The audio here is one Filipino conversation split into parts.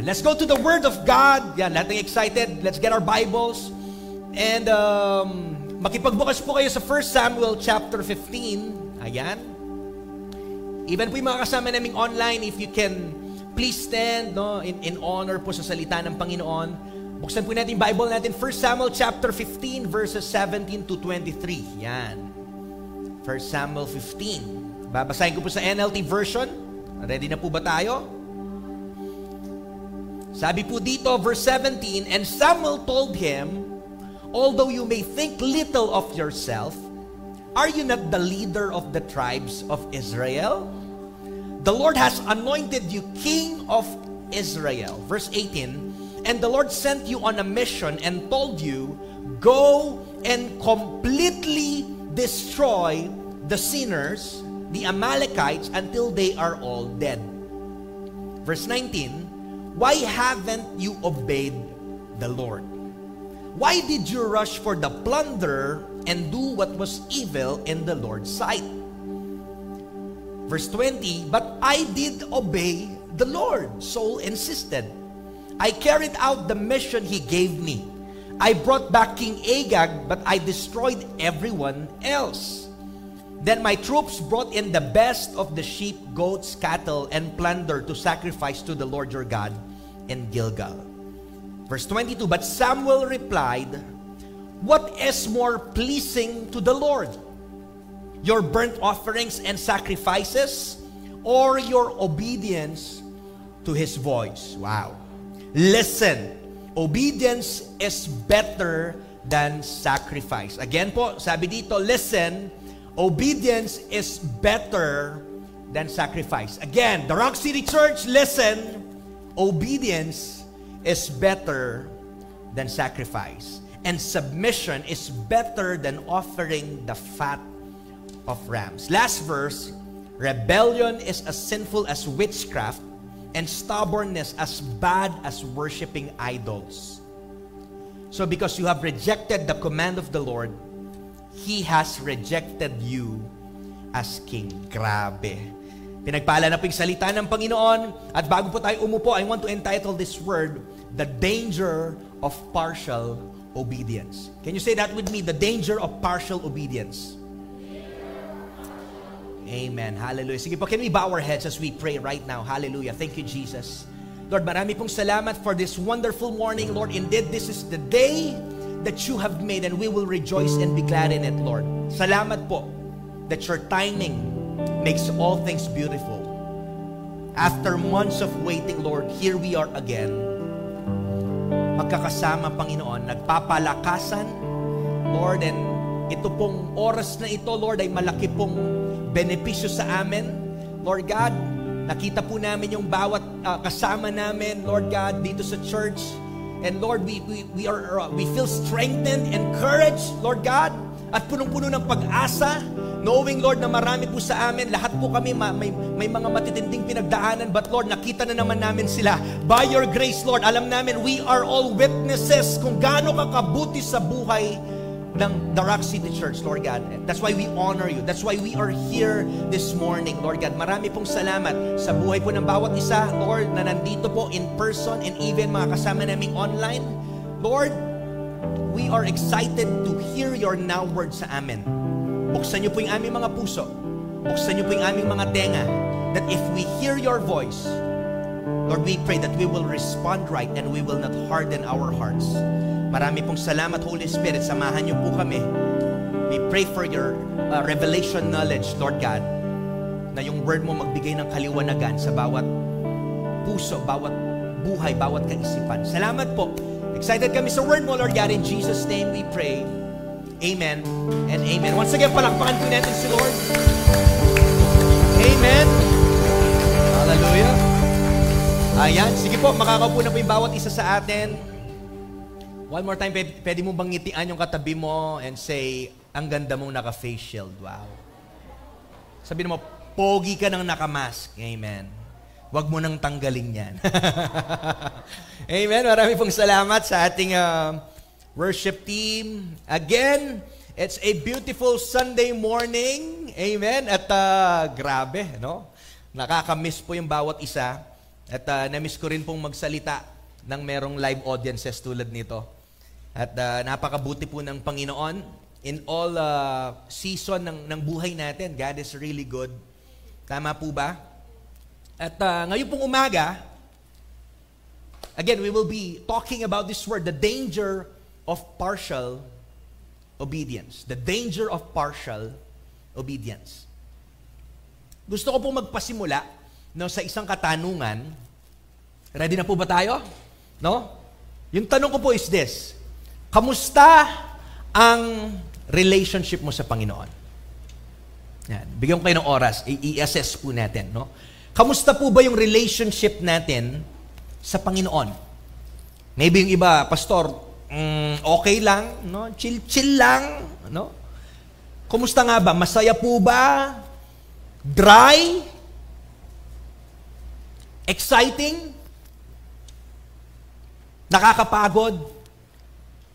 And let's go to the Word of God. Yan, lahat excited. Let's get our Bibles. And um, makipagbukas po kayo sa 1 Samuel chapter 15. Ayan. Even po yung mga kasama naming online, if you can please stand no, in, in honor po sa salita ng Panginoon. Buksan po natin Bible natin. 1 Samuel chapter 15 verses 17 to 23. Yan. 1 Samuel 15. Babasahin ko po sa NLT version. Ready na po ba tayo? Sabi po dito, verse 17, And Samuel told him, Although you may think little of yourself, are you not the leader of the tribes of Israel? The Lord has anointed you king of Israel. Verse 18, And the Lord sent you on a mission and told you, Go and completely destroy the sinners, the Amalekites, until they are all dead. Verse 19, Why haven't you obeyed the Lord? Why did you rush for the plunder and do what was evil in the Lord's sight? Verse 20, But I did obey the Lord, Saul insisted. I carried out the mission he gave me. I brought back King Agag, but I destroyed everyone else. Then my troops brought in the best of the sheep, goats, cattle, and plunder to sacrifice to the Lord your God in Gilgal. Verse 22 But Samuel replied, What is more pleasing to the Lord? Your burnt offerings and sacrifices, or your obedience to his voice? Wow. Listen, obedience is better than sacrifice. Again po, sabi dito, listen, obedience is better than sacrifice. Again, the Rock City Church, listen, obedience is better than sacrifice. And submission is better than offering the fat of rams. Last verse, rebellion is as sinful as witchcraft and stubbornness as bad as worshiping idols. So because you have rejected the command of the Lord, He has rejected you as king. Grabe. Pinagpala na po yung salita ng Panginoon. At bago po tayo umupo, I want to entitle this word, The Danger of Partial Obedience. Can you say that with me? The danger of partial obedience. Amen. Hallelujah. Sige po, can we bow our heads as we pray right now? Hallelujah. Thank you, Jesus. Lord, marami pong salamat for this wonderful morning. Lord, indeed, this is the day that you have made and we will rejoice and be glad in it, Lord. Salamat po that your timing makes all things beautiful. After months of waiting, Lord, here we are again. Magkakasama, Panginoon, nagpapalakasan, Lord, and ito pong oras na ito, Lord, ay malaki pong benepisyo sa amin. Lord God, nakita po namin yung bawat uh, kasama namin, Lord God, dito sa church. And Lord, we, we, we, are, uh, we feel strengthened, encouraged, Lord God, at punong-puno ng pag-asa, knowing, Lord, na marami po sa amin, lahat po kami ma- may, may mga matitinding pinagdaanan, but Lord, nakita na naman namin sila. By your grace, Lord, alam namin, we are all witnesses kung gaano ka kabuti sa buhay ng The Rock City Church, Lord God. That's why we honor you. That's why we are here this morning, Lord God. Marami pong salamat sa buhay po ng bawat isa, Lord, na nandito po in person and even mga kasama naming online. Lord, we are excited to hear your now word sa amin. Buksan niyo po yung aming mga puso. Buksan niyo po yung aming mga tenga. That if we hear your voice, Lord, we pray that we will respond right and we will not harden our hearts. Marami pong salamat, Holy Spirit. Samahan niyo po kami. We pray for your uh, revelation knowledge, Lord God, na yung word mo magbigay ng kaliwanagan sa bawat puso, bawat buhay, bawat kaisipan. Salamat po. Excited kami sa word mo, Lord God. In Jesus' name we pray. Amen and amen. Once again, palakpakan po natin si Lord. Amen. Hallelujah. Ayan. Sige po, makakaupo na po yung bawat isa sa atin. One more time, pwede, mo bang ngitian yung katabi mo and say, ang ganda mong naka-face shield. Wow. Sabi mo, pogi ka nang naka-mask. Amen. Huwag mo nang tanggalin yan. Amen. Marami pong salamat sa ating uh, worship team. Again, it's a beautiful Sunday morning. Amen. At uh, grabe, no? Nakakamiss po yung bawat isa. At uh, namiss ko rin pong magsalita ng merong live audiences tulad nito. At uh, napakabuti po ng Panginoon in all uh, season ng, ng buhay natin. God is really good. Tama po ba? At uh, ngayon pong umaga, again, we will be talking about this word, the danger of partial obedience. The danger of partial obedience. Gusto ko po magpasimula no, sa isang katanungan. Ready na po ba tayo? No? Yung tanong ko po is this. Kamusta ang relationship mo sa Panginoon? Yan. Bigyan ko kayo ng oras. I-assess po natin. No? Kamusta po ba yung relationship natin sa Panginoon? Maybe yung iba, Pastor, mm, okay lang, no? chill-chill lang. No? Kumusta nga ba? Masaya po ba? Dry? Exciting? Nakakapagod?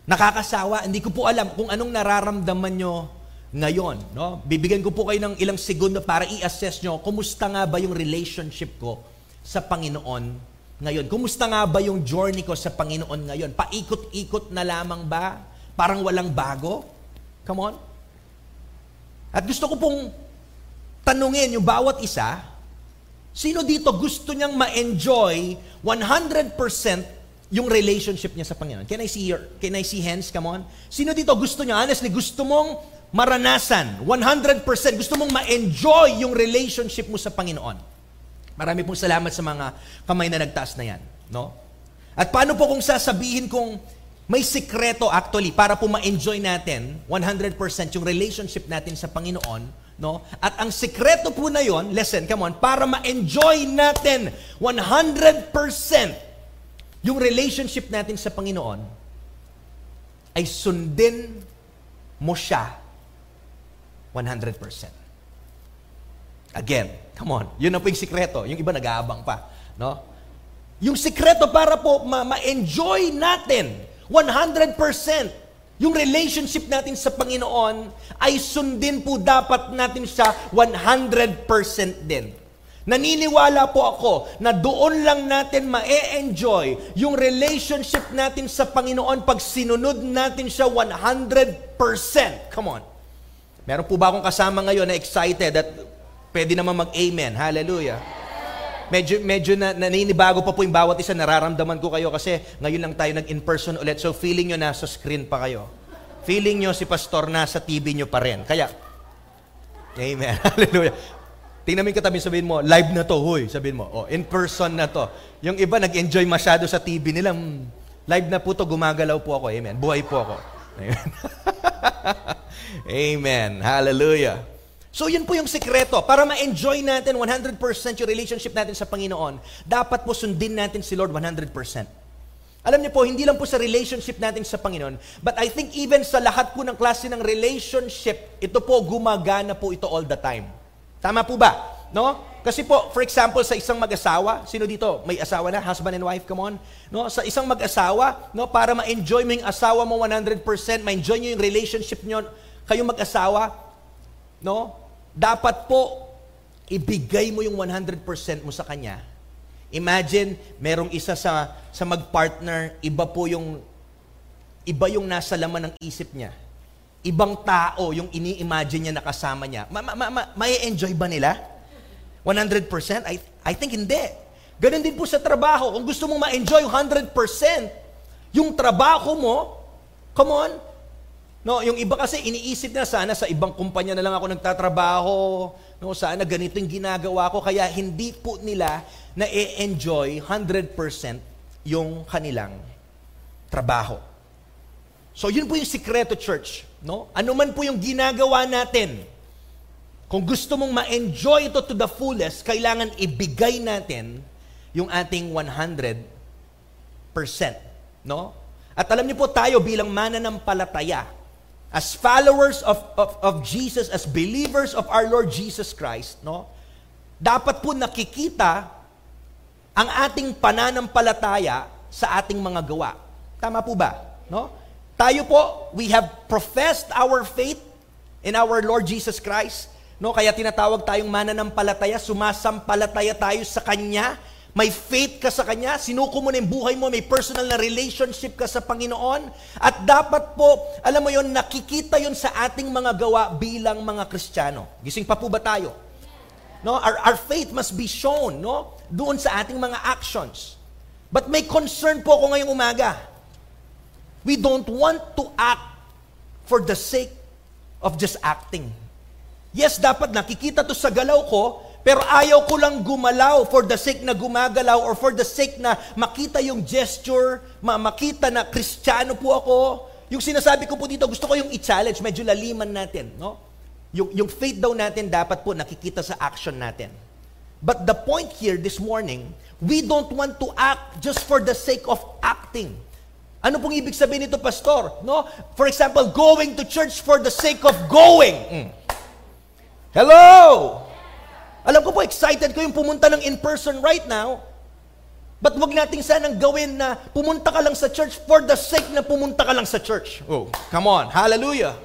Nakakasawa? Hindi ko po alam kung anong nararamdaman nyo ngayon. No? Bibigyan ko po kayo ng ilang segundo para i-assess nyo kumusta nga ba yung relationship ko sa Panginoon ngayon. Kumusta nga ba yung journey ko sa Panginoon ngayon? Paikot-ikot na lamang ba? Parang walang bago? Come on. At gusto ko pong tanungin yung bawat isa, sino dito gusto niyang ma-enjoy 100% yung relationship niya sa Panginoon. Can I see your, can I see hands? Come on. Sino dito gusto niya, honestly, gusto mong maranasan, 100%, gusto mong ma-enjoy yung relationship mo sa Panginoon. Marami pong salamat sa mga kamay na nagtaas na yan. No? At paano po kung sasabihin kong may sikreto actually para po ma-enjoy natin 100% yung relationship natin sa Panginoon, no? At ang sikreto po na yon, listen, come on, para ma-enjoy natin 100% yung relationship natin sa Panginoon, ay sundin mo siya 100%. Again, come on, yun na po yung sikreto. Yung iba nag-aabang pa. No? Yung sikreto para po ma- ma-enjoy natin 100% yung relationship natin sa Panginoon ay sundin po dapat natin siya 100% din. Naniniwala po ako na doon lang natin ma-enjoy yung relationship natin sa Panginoon pag sinunod natin siya 100%. Come on. Meron po ba akong kasama ngayon na excited at pwede naman mag-amen? Hallelujah. Medyo, medyo na, naninibago pa po yung bawat isa. Nararamdaman ko kayo kasi ngayon lang tayo nag-in-person ulit. So feeling nyo nasa screen pa kayo. Feeling nyo si Pastor nasa TV nyo pa rin. Kaya, Amen. Hallelujah. Tingnan mo yung katabi, sabihin mo, live na to, huy. Sabihin mo, oh, in person na to. Yung iba nag-enjoy masyado sa TV nila, mm, live na po to, gumagalaw po ako. Amen. Buhay po ako. Amen. Amen. Hallelujah. So yun po yung sikreto. Para ma-enjoy natin 100% yung relationship natin sa Panginoon, dapat po sundin natin si Lord 100%. Alam niyo po, hindi lang po sa relationship natin sa Panginoon, but I think even sa lahat po ng klase ng relationship, ito po gumagana po ito all the time. Tama po ba? No? Kasi po, for example, sa isang mag-asawa, sino dito? May asawa na? Husband and wife, come on. No? Sa isang mag-asawa, no, para ma-enjoy mo yung asawa mo 100%, ma-enjoy nyo yung relationship nyo, kayong mag-asawa, no? Dapat po, ibigay mo yung 100% mo sa kanya. Imagine, merong isa sa, sa mag-partner, iba po yung, iba yung nasa laman ng isip niya ibang tao yung ini-imagine niya na kasama niya, ma- ma- ma- may enjoy ba nila? 100%? I, I think hindi. Ganon din po sa trabaho. Kung gusto mong ma-enjoy 100%, yung trabaho mo, come on, No, yung iba kasi iniisip na sana sa ibang kumpanya na lang ako nagtatrabaho. No, sana ganito yung ginagawa ko kaya hindi po nila na enjoy 100% yung kanilang trabaho. So yun po yung sikreto church. No? Ano man po yung ginagawa natin, kung gusto mong ma-enjoy ito to the fullest, kailangan ibigay natin yung ating 100%. No? At alam niyo po tayo bilang mananampalataya, as followers of, of, of Jesus, as believers of our Lord Jesus Christ, no? dapat po nakikita ang ating pananampalataya sa ating mga gawa. Tama po ba? No? Tayo po, we have professed our faith in our Lord Jesus Christ. No, kaya tinatawag tayong mananampalataya, sumasampalataya tayo sa Kanya may faith ka sa Kanya, sinuko mo na yung buhay mo, may personal na relationship ka sa Panginoon, at dapat po, alam mo yon nakikita yon sa ating mga gawa bilang mga Kristiyano. Gising pa po ba tayo? No? Our, our faith must be shown no? doon sa ating mga actions. But may concern po ako ngayong umaga. We don't want to act for the sake of just acting. Yes, dapat nakikita to sa galaw ko, pero ayaw ko lang gumalaw for the sake na gumagalaw or for the sake na makita yung gesture, ma makita na kristyano po ako. Yung sinasabi ko po dito, gusto ko yung i-challenge, medyo laliman natin. No? Yung, yung faith daw natin dapat po nakikita sa action natin. But the point here this morning, we don't want to act just for the sake of acting. Ano pong ibig sabihin nito, pastor? No? For example, going to church for the sake of going. Mm. Hello! Alam ko po, excited ko yung pumunta ng in-person right now. But wag nating sanang gawin na pumunta ka lang sa church for the sake na pumunta ka lang sa church. Oh, come on. Hallelujah.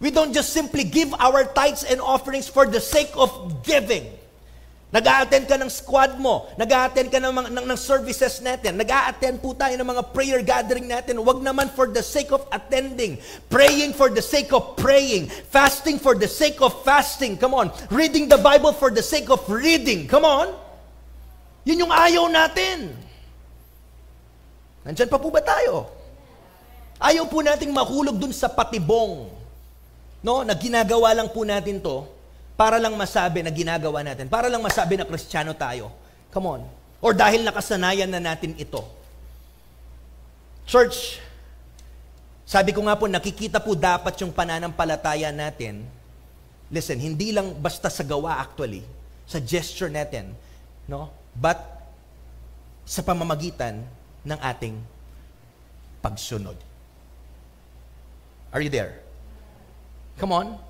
We don't just simply give our tithes and offerings for the sake of giving. Nag-a-attend ka ng squad mo, nag-a-attend ka ng, mga, ng, ng services natin, nag-a-attend po tayo ng mga prayer gathering natin, wag naman for the sake of attending, praying for the sake of praying, fasting for the sake of fasting, come on, reading the Bible for the sake of reading, come on. Yun yung ayaw natin. Nandyan pa po ba tayo? Ayaw po nating mahulog dun sa patibong, no, na ginagawa lang po natin to, para lang masabi na ginagawa natin, para lang masabi na kristyano tayo. Come on. Or dahil nakasanayan na natin ito. Church, sabi ko nga po, nakikita po dapat yung pananampalataya natin. Listen, hindi lang basta sa gawa actually, sa gesture natin, no? But sa pamamagitan ng ating pagsunod. Are you there? Come on.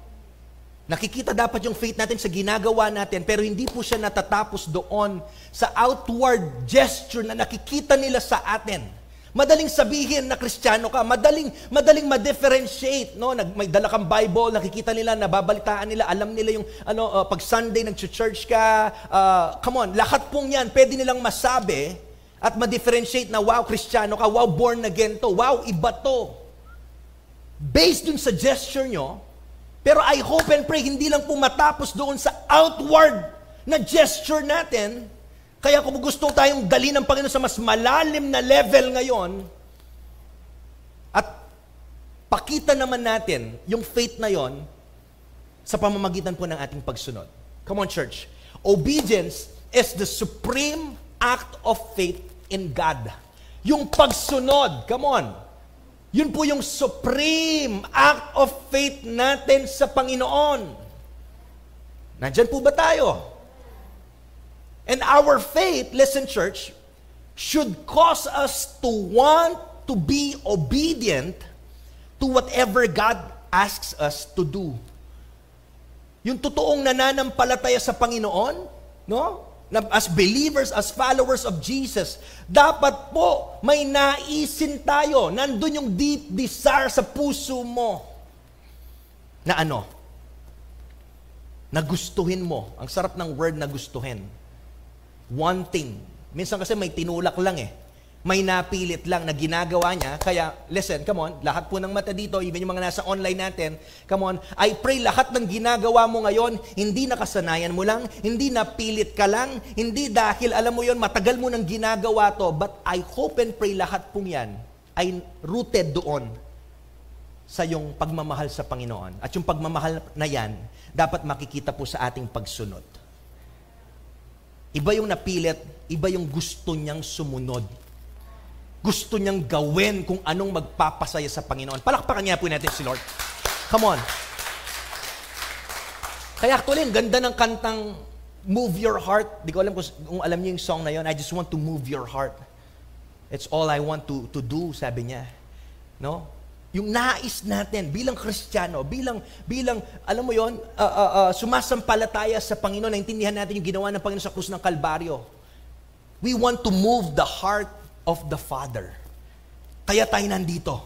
Nakikita dapat yung faith natin sa ginagawa natin, pero hindi po siya natatapos doon sa outward gesture na nakikita nila sa atin. Madaling sabihin na kristyano ka, madaling madaling ma-differentiate, no? Nag may dala kang Bible, nakikita nila, nababalitaan nila, alam nila yung ano uh, pag Sunday nag-church ka, uh, come on, lahat pong 'yan pwede nilang masabi at ma-differentiate na wow, kristyano ka, wow, born again to, wow, iba to. Based dun sa gesture nyo, pero I hope and pray, hindi lang po matapos doon sa outward na gesture natin. Kaya kung gusto tayong dali ng Panginoon sa mas malalim na level ngayon, at pakita naman natin yung faith na yon sa pamamagitan po ng ating pagsunod. Come on, church. Obedience is the supreme act of faith in God. Yung pagsunod, come on, yun po yung supreme act of faith natin sa Panginoon. Nandyan po ba tayo? And our faith, listen church, should cause us to want to be obedient to whatever God asks us to do. Yung totoong nananampalataya sa Panginoon, no? As believers, as followers of Jesus, dapat po may naisin tayo. Nandun yung deep desire sa puso mo. Na ano? Nagustuhin mo. Ang sarap ng word na gustuhin. Wanting. Minsan kasi may tinulak lang eh may napilit lang na ginagawa niya. Kaya, listen, come on, lahat po ng mata dito, even yung mga nasa online natin, come on, I pray lahat ng ginagawa mo ngayon, hindi nakasanayan mo lang, hindi napilit ka lang, hindi dahil, alam mo yon matagal mo nang ginagawa to, but I hope and pray lahat pong yan ay rooted doon sa yung pagmamahal sa Panginoon. At yung pagmamahal na yan, dapat makikita po sa ating pagsunod. Iba yung napilit, iba yung gusto niyang sumunod gusto niyang gawin kung anong magpapasaya sa Panginoon. Palakpakan niya po natin si Lord. Come on. Kaya actually, ang ganda ng kantang Move Your Heart. Di ko alam kung, alam niyo yung song na yon. I just want to move your heart. It's all I want to, to do, sabi niya. No? Yung nais natin bilang Kristiyano, bilang, bilang alam mo yon, uh, uh, uh, sumasampalataya sa Panginoon, naintindihan natin yung ginawa ng Panginoon sa krus ng Kalbaryo. We want to move the heart of the Father. Kaya tayo nandito.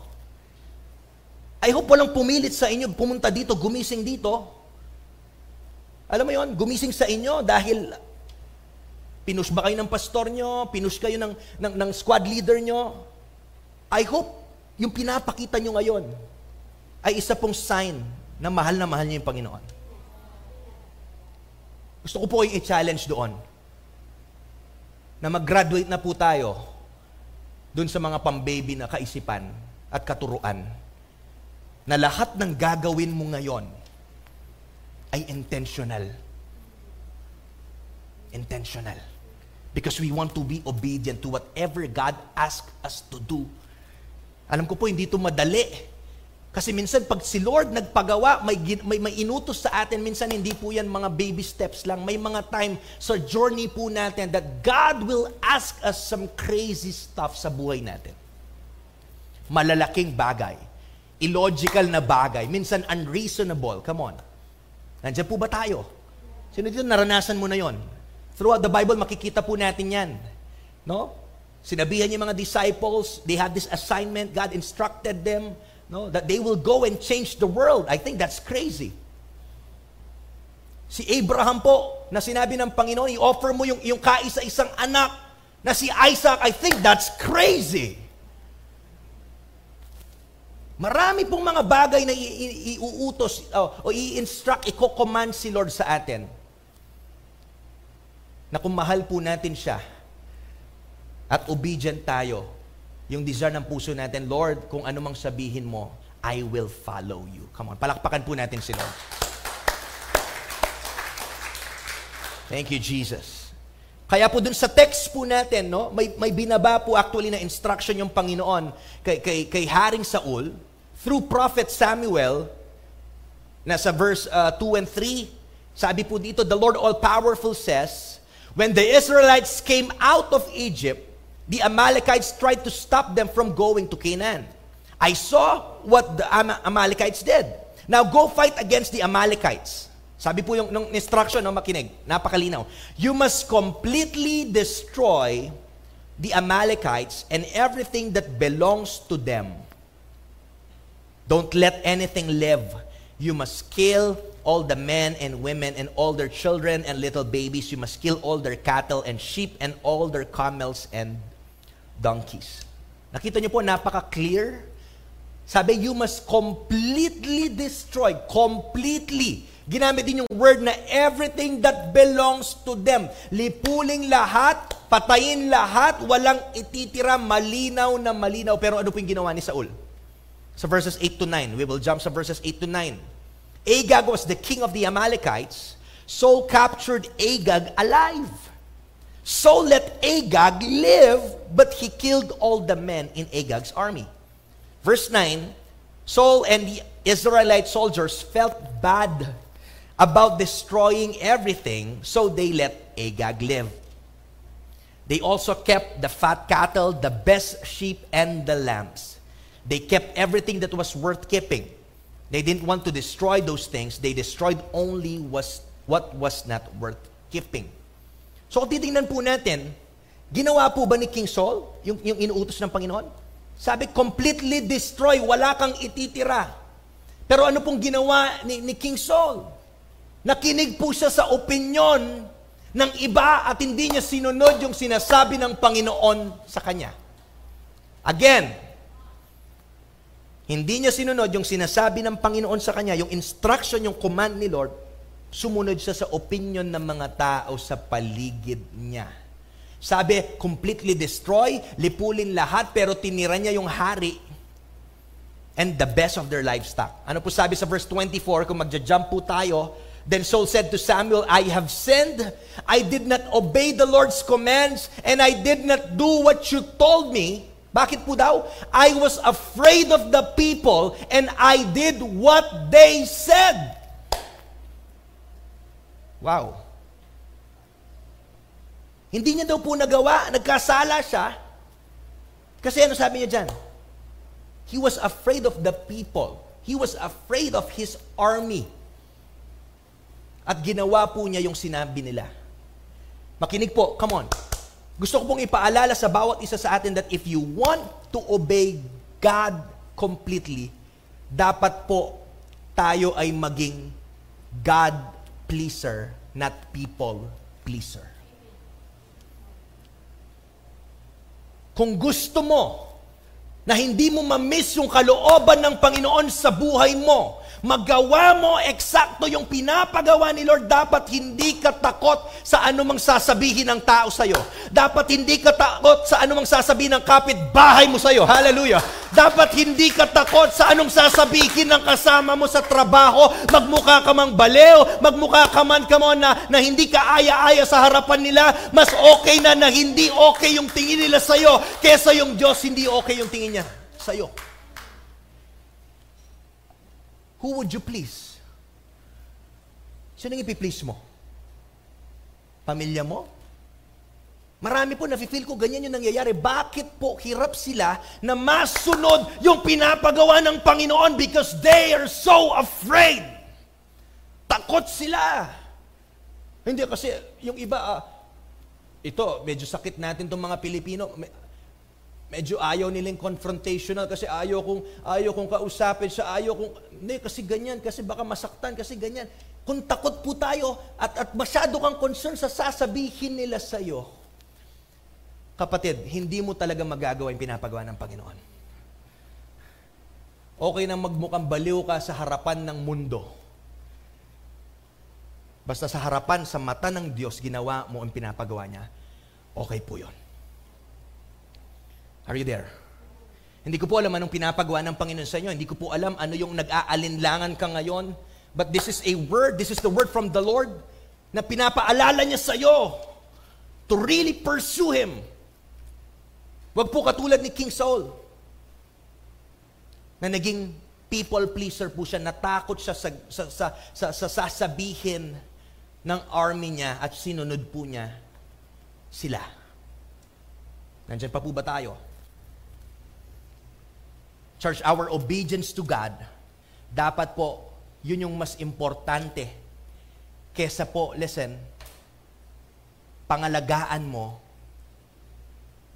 I hope walang pumilit sa inyo, pumunta dito, gumising dito. Alam mo yon, gumising sa inyo dahil Pinush ba kayo ng pastor nyo? Pinush kayo ng, ng, ng squad leader nyo? I hope yung pinapakita nyo ngayon ay isa pong sign na mahal na mahal niyo yung Panginoon. Gusto ko po kayong i-challenge doon na mag-graduate na po tayo doon sa mga pambaby na kaisipan at katuruan na lahat ng gagawin mo ngayon ay intentional. Intentional. Because we want to be obedient to whatever God asks us to do. Alam ko po, hindi ito madali. Kasi minsan pag si Lord nagpagawa, may, may, may inutos sa atin, minsan hindi po yan mga baby steps lang. May mga time sa journey po natin that God will ask us some crazy stuff sa buhay natin. Malalaking bagay. Illogical na bagay. Minsan unreasonable. Come on. Nandiyan po ba tayo? Sino dito naranasan mo na yon? Throughout the Bible, makikita po natin yan. No? Sinabihan niya mga disciples, they had this assignment, God instructed them, No, that they will go and change the world. I think that's crazy. Si Abraham po, na sinabi ng Panginoon, i-offer mo yung, yung kaisa-isang anak na si Isaac. I think that's crazy. Marami pong mga bagay na iuutos o, o i-instruct, i-command si Lord sa atin. Na kung mahal po natin siya at obedient tayo, yung desire ng puso natin, Lord, kung ano mang sabihin mo, I will follow you. Come on, palakpakan po natin si Lord. Thank you, Jesus. Kaya po dun sa text po natin, no, may, may binaba po actually na instruction yung Panginoon kay, kay, kay Haring Saul through Prophet Samuel na sa verse uh, 2 and 3. Sabi po dito, the Lord All-Powerful says, When the Israelites came out of Egypt, the Amalekites tried to stop them from going to Canaan. I saw what the Am- Amalekites did. Now go fight against the Amalekites. Sabi po yung nung instruction, no, makinig, napakalinaw. You must completely destroy the Amalekites and everything that belongs to them. Don't let anything live. You must kill all the men and women and all their children and little babies. You must kill all their cattle and sheep and all their camels and donkeys. Nakita niyo po, napaka-clear. Sabi, you must completely destroy, completely. Ginamit din yung word na everything that belongs to them. Lipuling lahat, patayin lahat, walang ititira, malinaw na malinaw. Pero ano po yung ginawa ni Saul? Sa verses 8 to 9. We will jump sa verses 8 to 9. Agag was the king of the Amalekites. Saul captured Agag alive. So let Agag live, but he killed all the men in Agag's army. Verse 9 Saul and the Israelite soldiers felt bad about destroying everything, so they let Agag live. They also kept the fat cattle, the best sheep, and the lambs. They kept everything that was worth keeping. They didn't want to destroy those things. They destroyed only was, what was not worth keeping. So kung titingnan po natin, ginawa po ba ni King Saul yung, yung inuutos ng Panginoon? Sabi, completely destroy, wala kang ititira. Pero ano pong ginawa ni, ni King Saul? Nakinig po siya sa opinion ng iba at hindi niya sinunod yung sinasabi ng Panginoon sa kanya. Again, hindi niya sinunod yung sinasabi ng Panginoon sa kanya, yung instruction, yung command ni Lord, sumunod siya sa opinion ng mga tao sa paligid niya. Sabi, completely destroy, lipulin lahat, pero tinira niya yung hari and the best of their livestock. Ano po sabi sa verse 24, kung magja-jump po tayo, Then Saul said to Samuel, I have sinned. I did not obey the Lord's commands, and I did not do what you told me. Bakit po daw? I was afraid of the people, and I did what they said. Wow. Hindi niya daw po nagawa, nagkasala siya. Kasi ano sabi niya dyan? He was afraid of the people. He was afraid of his army. At ginawa po niya yung sinabi nila. Makinig po, come on. Gusto ko pong ipaalala sa bawat isa sa atin that if you want to obey God completely, dapat po tayo ay maging God pleaser, not people pleaser. Kung gusto mo na hindi mo ma-miss yung kalooban ng Panginoon sa buhay mo, magawa mo eksakto yung pinapagawa ni Lord, dapat hindi ka takot sa anumang sasabihin ng tao sa iyo. Dapat hindi ka takot sa anumang sasabihin ng kapitbahay mo sa iyo. Hallelujah. Dapat hindi ka takot sa anong sasabihin ng kasama mo sa trabaho. Magmukha ka mang balew, magmukha ka man ka na, na hindi ka aya-aya sa harapan nila. Mas okay na na hindi okay yung tingin nila sa iyo kesa yung Diyos hindi okay yung tingin niya sa iyo. Who would you please? Sino ipiplease mo? Pamilya mo? Marami po, nafe-feel ko ganyan yung nangyayari. Bakit po hirap sila na masunod yung pinapagawa ng Panginoon because they are so afraid. Takot sila. Hindi kasi yung iba, uh, ito, medyo sakit natin itong mga Pilipino medyo ayaw nilang confrontational kasi ayaw kong ayaw kong kausapin sa ayaw kong hindi kasi ganyan kasi baka masaktan kasi ganyan. Kung takot po tayo at at masyado kang concern sa sasabihin nila sa iyo kapatid hindi mo talaga magagawa yung pinapagawa ng Panginoon. Okay na magmukhang baliw ka sa harapan ng mundo. Basta sa harapan sa mata ng Diyos ginawa mo ang pinapagawa niya. Okay po yon Are you there? Hindi ko po alam anong pinapagawa ng Panginoon sa inyo. Hindi ko po alam ano yung nag-aalinlangan ka ngayon. But this is a word, this is the word from the Lord na pinapaalala niya sa iyo to really pursue Him. Huwag po katulad ni King Saul na naging people pleaser po siya, natakot siya sa, sa, sa, sa, sa sasabihin ng army niya at sinunod po niya sila. Nandiyan pa po ba tayo? Church, our obedience to God, dapat po, yun yung mas importante kesa po, listen, pangalagaan mo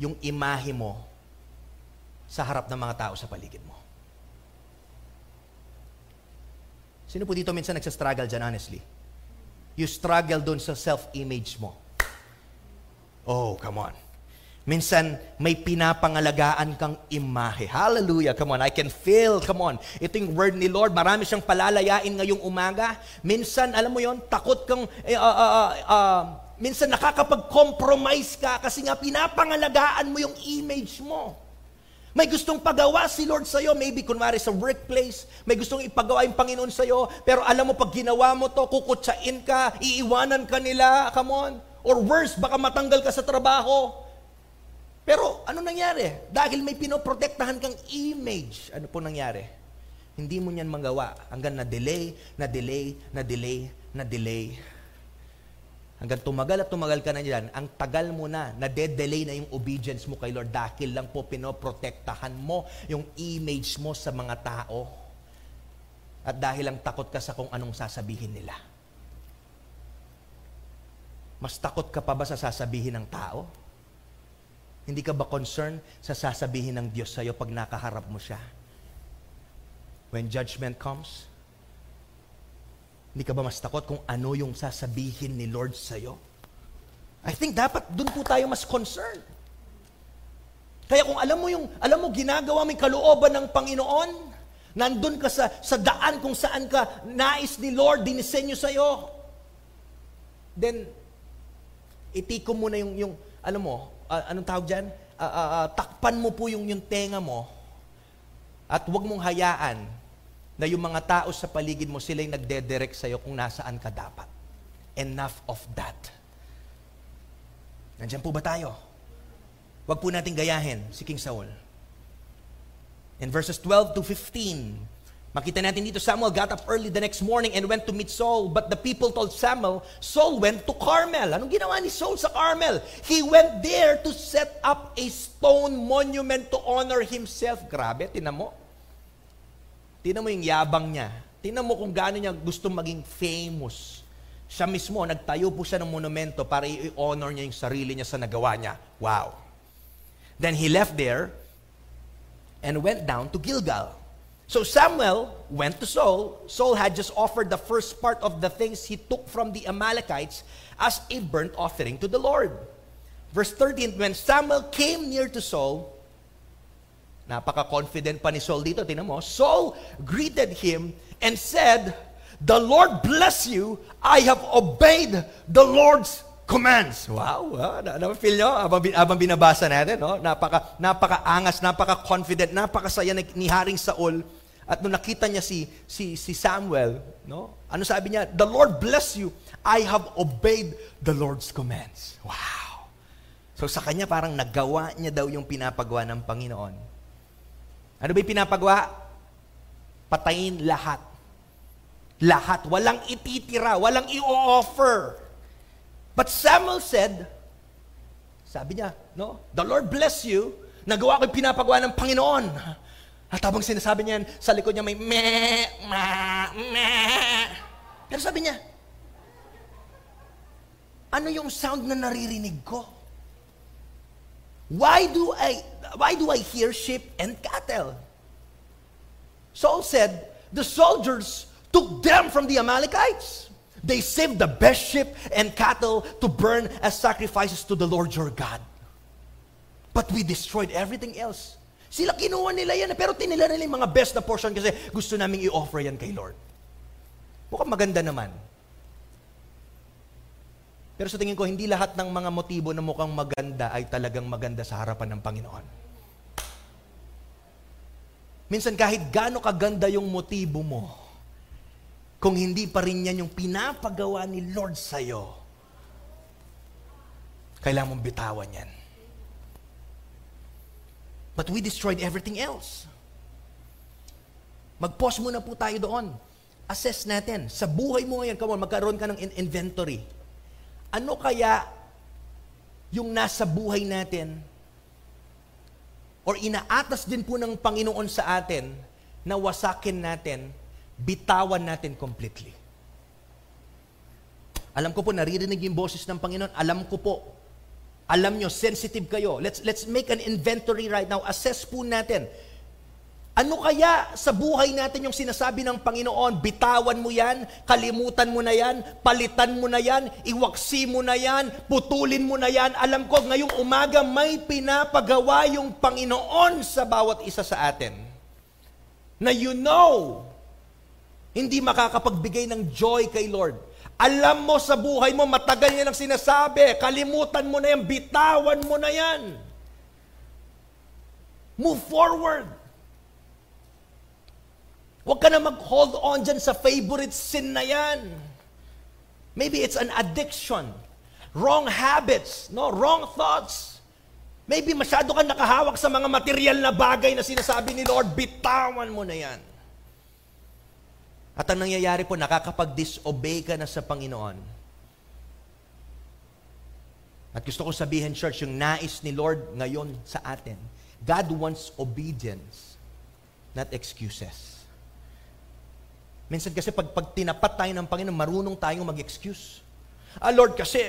yung imahe mo sa harap ng mga tao sa paligid mo. Sino po dito minsan nagsa-struggle dyan, honestly? You struggle doon sa self-image mo. Oh, come on. Minsan, may pinapangalagaan kang imahe. Hallelujah. Come on, I can feel. Come on. Ito yung word ni Lord. Marami siyang palalayain ngayong umaga. Minsan, alam mo yon takot kang, uh, uh, uh, uh, minsan nakakapag-compromise ka kasi nga pinapangalagaan mo yung image mo. May gustong pagawa si Lord sa'yo, maybe kunwari sa workplace, may gustong ipagawa yung Panginoon sa'yo, pero alam mo, pag ginawa mo to, kukutsain ka, iiwanan ka nila, come on. Or worse, baka matanggal ka sa trabaho. Pero ano nangyari? Dahil may pinoprotektahan kang image, ano po nangyari? Hindi mo niyan magawa hanggang na-delay, na-delay, na-delay, na-delay. Hanggang tumagal at tumagal ka na diyan, ang tagal mo na, na-delay na yung obedience mo kay Lord dahil lang po pinoprotektahan mo yung image mo sa mga tao. At dahil lang takot ka sa kung anong sasabihin nila. Mas takot ka pa ba sa sasabihin ng tao? Hindi ka ba concerned sa sasabihin ng Diyos sa'yo pag nakaharap mo siya? When judgment comes, hindi ka ba mas takot kung ano yung sasabihin ni Lord sa'yo? I think dapat dun po tayo mas concerned. Kaya kung alam mo yung, alam mo, ginagawa mo yung kalooban ng Panginoon, nandun ka sa, sa daan kung saan ka nais ni Lord, dinisenyo sa'yo, then, itiko mo na yung, yung alam mo, uh, anong tawag dyan? Uh, uh, uh, takpan mo po yung, yung tenga mo at huwag mong hayaan na yung mga tao sa paligid mo, sila yung nagdedirect sa'yo kung nasaan ka dapat. Enough of that. Nandiyan po ba tayo? Huwag po natin gayahin si King Saul. In verses 12 to 15, Makita natin dito, Samuel got up early the next morning and went to meet Saul. But the people told Samuel, Saul went to Carmel. Anong ginawa ni Saul sa Carmel? He went there to set up a stone monument to honor himself. Grabe, tinan mo. Tinan mo yung yabang niya. Tinan mo kung gaano niya gusto maging famous. Siya mismo, nagtayo po siya ng monumento para i-honor niya yung sarili niya sa nagawa niya. Wow. Then he left there and went down to Gilgal. So Samuel went to Saul. Saul had just offered the first part of the things he took from the Amalekites as a burnt offering to the Lord. Verse 13, when Samuel came near to Saul, napaka-confident pa ni Saul dito, tinan mo, Saul greeted him and said, The Lord bless you, I have obeyed the Lord's commands. Wow, wow na, na feel nyo abang, abang binabasa natin, no? Napaka napaka-angas, napaka-confident, napakasaya ni, Haring Saul. At nung nakita niya si si si Samuel, no? Ano sabi niya? The Lord bless you. I have obeyed the Lord's commands. Wow. So sa kanya parang nagawa niya daw yung pinapagawa ng Panginoon. Ano ba yung pinapagawa? Patayin lahat. Lahat. Walang ititira, walang i-offer. But Samuel said, sabi niya, no? The Lord bless you. Nagawa ko yung pinapagawa ng Panginoon. At habang sinasabi niya, sa likod niya may me, ma, me. Pero sabi niya, ano yung sound na naririnig ko? Why do I why do I hear sheep and cattle? Saul said, the soldiers took them from the Amalekites. They saved the best sheep and cattle to burn as sacrifices to the Lord your God. But we destroyed everything else. Sila kinuha nila yan, pero tinila nila yung mga best na portion kasi gusto naming i-offer yan kay Lord. Mukhang maganda naman. Pero sa tingin ko, hindi lahat ng mga motibo na mukhang maganda ay talagang maganda sa harapan ng Panginoon. Minsan kahit gaano kaganda yung motibo mo, kung hindi pa rin yan yung pinapagawa ni Lord sa'yo, kailangan mong bitawan yan. But we destroyed everything else. Mag-pause muna po tayo doon. Assess natin. Sa buhay mo ngayon, come on, magkaroon ka ng inventory. Ano kaya yung nasa buhay natin or inaatas din po ng Panginoon sa atin na wasakin natin bitawan natin completely. Alam ko po, naririnig yung boses ng Panginoon. Alam ko po, alam nyo, sensitive kayo. Let's, let's make an inventory right now. Assess po natin. Ano kaya sa buhay natin yung sinasabi ng Panginoon? Bitawan mo yan, kalimutan mo na yan, palitan mo na yan, iwaksi mo na yan, putulin mo na yan. Alam ko, ngayong umaga may pinapagawa yung Panginoon sa bawat isa sa atin. Na you know hindi makakapagbigay ng joy kay Lord. Alam mo sa buhay mo, matagal niya nang sinasabi, kalimutan mo na yan, bitawan mo na yan. Move forward. Huwag ka na mag-hold on dyan sa favorite sin na yan. Maybe it's an addiction. Wrong habits, no? Wrong thoughts. Maybe masyado ka nakahawak sa mga material na bagay na sinasabi ni Lord, bitawan mo na yan. At ang nangyayari po, nakakapag-disobey ka na sa Panginoon. At gusto ko sabihin, church, yung nais ni Lord ngayon sa atin, God wants obedience, not excuses. Minsan kasi pag, pag tinapat tayo ng Panginoon, marunong tayong mag-excuse. Ah, Lord, kasi,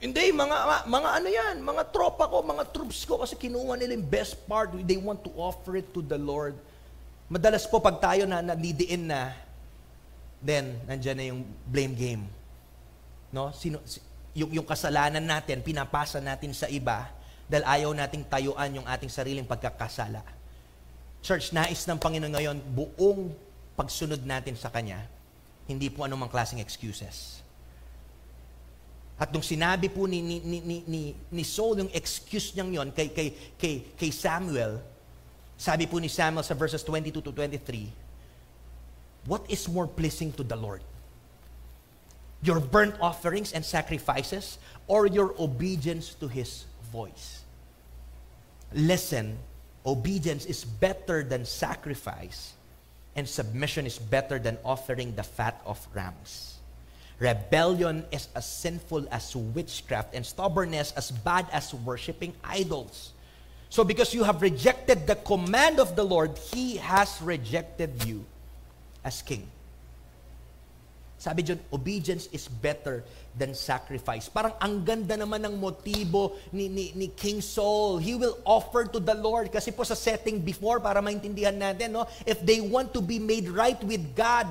hindi, mga, mga ano yan, mga tropa ko, mga troops ko, kasi kinuha nila yung best part, they want to offer it to the Lord. Madalas po pag tayo na nadidiin na, then nandiyan na yung blame game. No? Sino, yung, yung kasalanan natin, pinapasa natin sa iba dahil ayaw nating tayuan yung ating sariling pagkakasala. Church, nais ng Panginoon ngayon, buong pagsunod natin sa Kanya, hindi po anumang klaseng excuses. At nung sinabi po ni, ni, ni, ni, ni Saul yung excuse niyang yon kay, kay, kay, kay Samuel, sabi po ni Samuel sa verses 22 to 23, what is more pleasing to the Lord? Your burnt offerings and sacrifices or your obedience to His voice? Listen, obedience is better than sacrifice, and submission is better than offering the fat of rams. Rebellion is as sinful as witchcraft, and stubbornness as bad as worshiping idols. So, because you have rejected the command of the Lord, He has rejected you as king. Sabi dyan, obedience is better than sacrifice. Parang ang ganda naman ng motibo ni, ni, ni King Saul. He will offer to the Lord. Kasi po sa setting before, para maintindihan natin, no? if they want to be made right with God,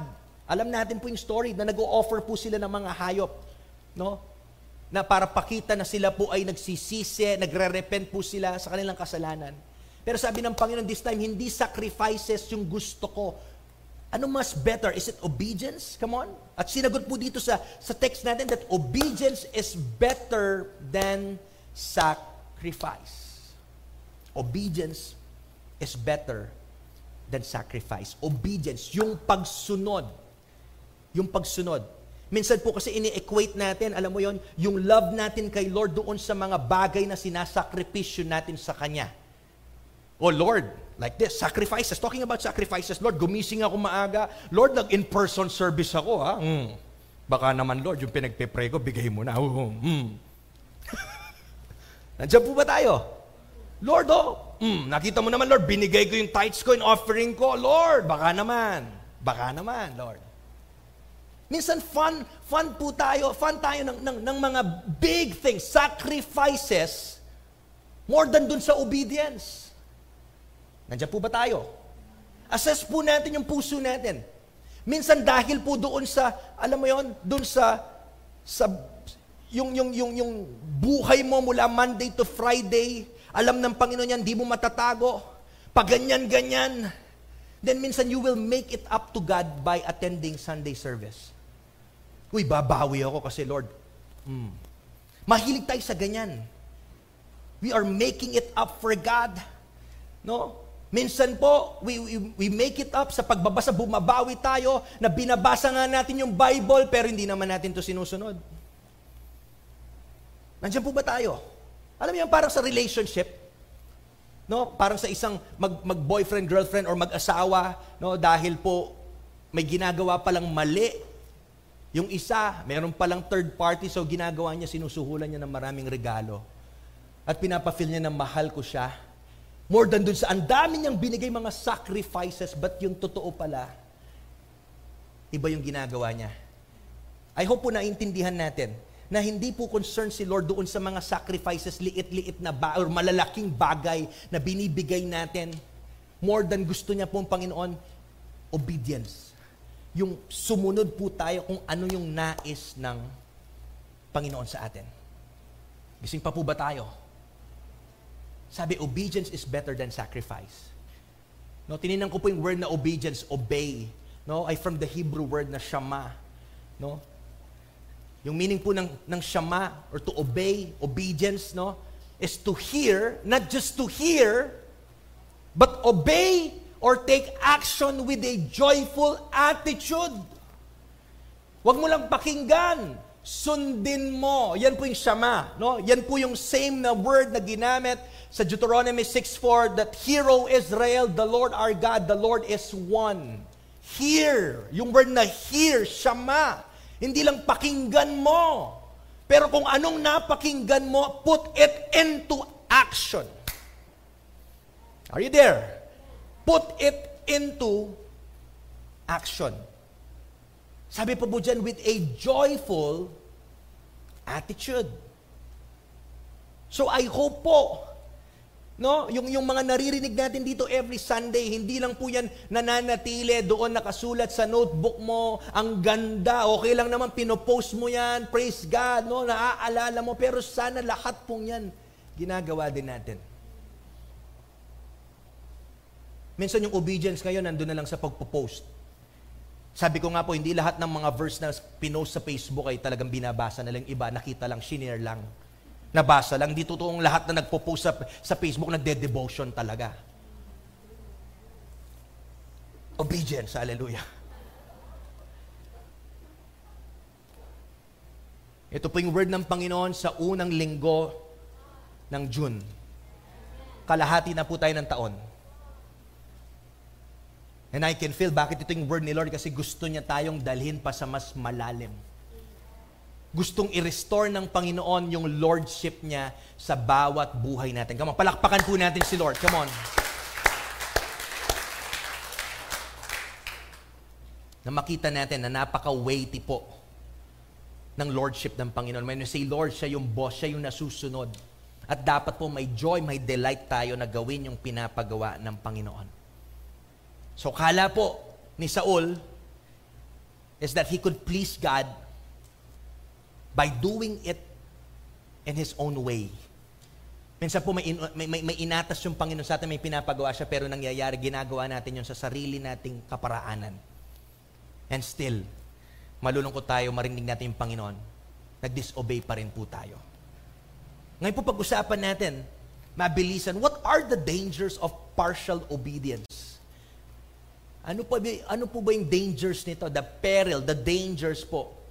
alam natin po yung story na nag-o-offer po sila ng mga hayop. No? na para pakita na sila po ay nagsisisi, nagre-repent po sila sa kanilang kasalanan. Pero sabi ng Panginoon this time, hindi sacrifices yung gusto ko. Ano mas better? Is it obedience? Come on. At sinagot po dito sa, sa text natin that obedience is better than sacrifice. Obedience is better than sacrifice. Obedience, yung pagsunod. Yung pagsunod. Minsan po kasi ini-equate natin, alam mo yon, yung love natin kay Lord doon sa mga bagay na sinasakripisyo natin sa Kanya. Oh Lord, like this, sacrifices. Talking about sacrifices, Lord, gumising ako maaga. Lord, nag-in-person service ako, ha? Mm. Baka naman, Lord, yung pinagpe-pray ko, bigay mo na. Mm. Nandiyan po ba tayo? Lord, oh, mm, nakita mo naman, Lord, binigay ko yung tithes ko, yung offering ko. Lord, baka naman. Baka naman, Lord. Minsan fun, fun po tayo, fun tayo ng, ng, ng mga big things, sacrifices, more than dun sa obedience. Nandiyan po ba tayo? Assess po natin yung puso natin. Minsan dahil po doon sa, alam mo yon, doon sa, sa yung, yung, yung, yung buhay mo mula Monday to Friday, alam ng Panginoon yan, di mo matatago. Pag ganyan-ganyan, then minsan you will make it up to God by attending Sunday service. Uy, babawi ako kasi Lord, hmm. mahilig tayo sa ganyan. We are making it up for God. No? Minsan po, we, we, we make it up sa pagbabasa, bumabawi tayo, na binabasa nga natin yung Bible, pero hindi naman natin to sinusunod. Nandiyan po ba tayo? Alam mo parang sa relationship, no? Parang sa isang mag, mag-boyfriend, girlfriend, or mag-asawa, no? Dahil po may ginagawa palang mali. Yung isa, meron palang third party, so ginagawa niya, sinusuhulan niya ng maraming regalo. At pinapafeel niya na mahal ko siya More than dun sa ang dami niyang binigay mga sacrifices, but yung totoo pala, iba yung ginagawa niya. I hope po naintindihan natin na hindi po concern si Lord doon sa mga sacrifices, liit-liit na ba, or malalaking bagay na binibigay natin. More than gusto niya pong Panginoon, obedience. Yung sumunod po tayo kung ano yung nais ng Panginoon sa atin. Gising pa po ba tayo? Sabi, obedience is better than sacrifice. No, tininan ko po yung word na obedience, obey. No, ay from the Hebrew word na shama. No? Yung meaning po ng, ng shama or to obey, obedience, no, is to hear, not just to hear, but obey or take action with a joyful attitude. Huwag mo lang pakinggan sundin mo. Yan po yung shama. No? Yan po yung same na word na ginamit sa Deuteronomy 6.4 that Hear, O Israel, the Lord our God, the Lord is one. Hear. Yung word na hear, shama. Hindi lang pakinggan mo. Pero kung anong napakinggan mo, put it into action. Are you there? Put it into action. Sabi pa po dyan, with a joyful attitude. So I hope po, no, yung, yung mga naririnig natin dito every Sunday, hindi lang po yan nananatili doon nakasulat sa notebook mo, ang ganda, okay lang naman, pinopost mo yan, praise God, no, naaalala mo, pero sana lahat pong yan, ginagawa din natin. Minsan yung obedience ngayon, nandun na lang sa pagpo-post. Sabi ko nga po, hindi lahat ng mga verse na pinost sa Facebook ay talagang binabasa na lang iba, nakita lang, shinare lang. Nabasa lang. Hindi totoong lahat na nagpo-post sa, sa Facebook, nagde-devotion talaga. Obedience, hallelujah. Ito po yung word ng Panginoon sa unang linggo ng June. Kalahati na po tayo ng taon. And I can feel bakit ito yung word ni Lord kasi gusto niya tayong dalhin pa sa mas malalim. Gustong i-restore ng Panginoon yung lordship niya sa bawat buhay natin. Come on, palakpakan po natin si Lord. Come on. Na makita natin na napaka-weighty po ng lordship ng Panginoon. When you say Lord, siya yung boss, siya yung nasusunod. At dapat po may joy, may delight tayo na gawin yung pinapagawa ng Panginoon. So kala po ni Saul is that he could please God by doing it in His own way. Minsan po may, may, may, may inatas yung Panginoon sa atin, may pinapagawa siya, pero nangyayari, ginagawa natin yun sa sarili nating kaparaanan. And still, malulungkot tayo, marinig natin yung Panginoon, nag-disobey pa rin po tayo. Ngayon po pag-usapan natin, mabilisan, what are the dangers of partial obedience? Ano po, ano po ba yung dangers nito? The peril, the dangers po